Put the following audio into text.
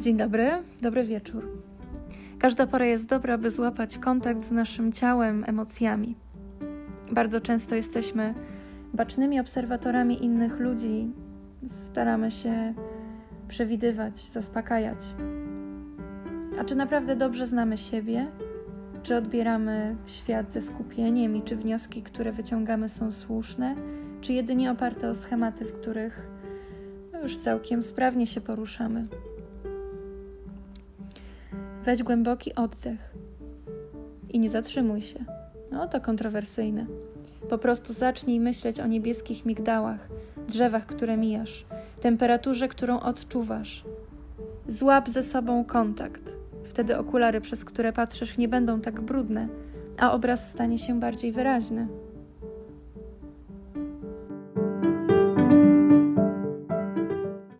Dzień dobry, dobry wieczór. Każda pora jest dobra, by złapać kontakt z naszym ciałem, emocjami. Bardzo często jesteśmy bacznymi obserwatorami innych ludzi, staramy się przewidywać, zaspokajać. A czy naprawdę dobrze znamy siebie? Czy odbieramy świat ze skupieniem i czy wnioski, które wyciągamy, są słuszne, czy jedynie oparte o schematy, w których już całkiem sprawnie się poruszamy? Weź głęboki oddech i nie zatrzymuj się. No to kontrowersyjne. Po prostu zacznij myśleć o niebieskich migdałach, drzewach, które mijasz, temperaturze, którą odczuwasz. Złap ze sobą kontakt. Wtedy okulary, przez które patrzysz, nie będą tak brudne, a obraz stanie się bardziej wyraźny.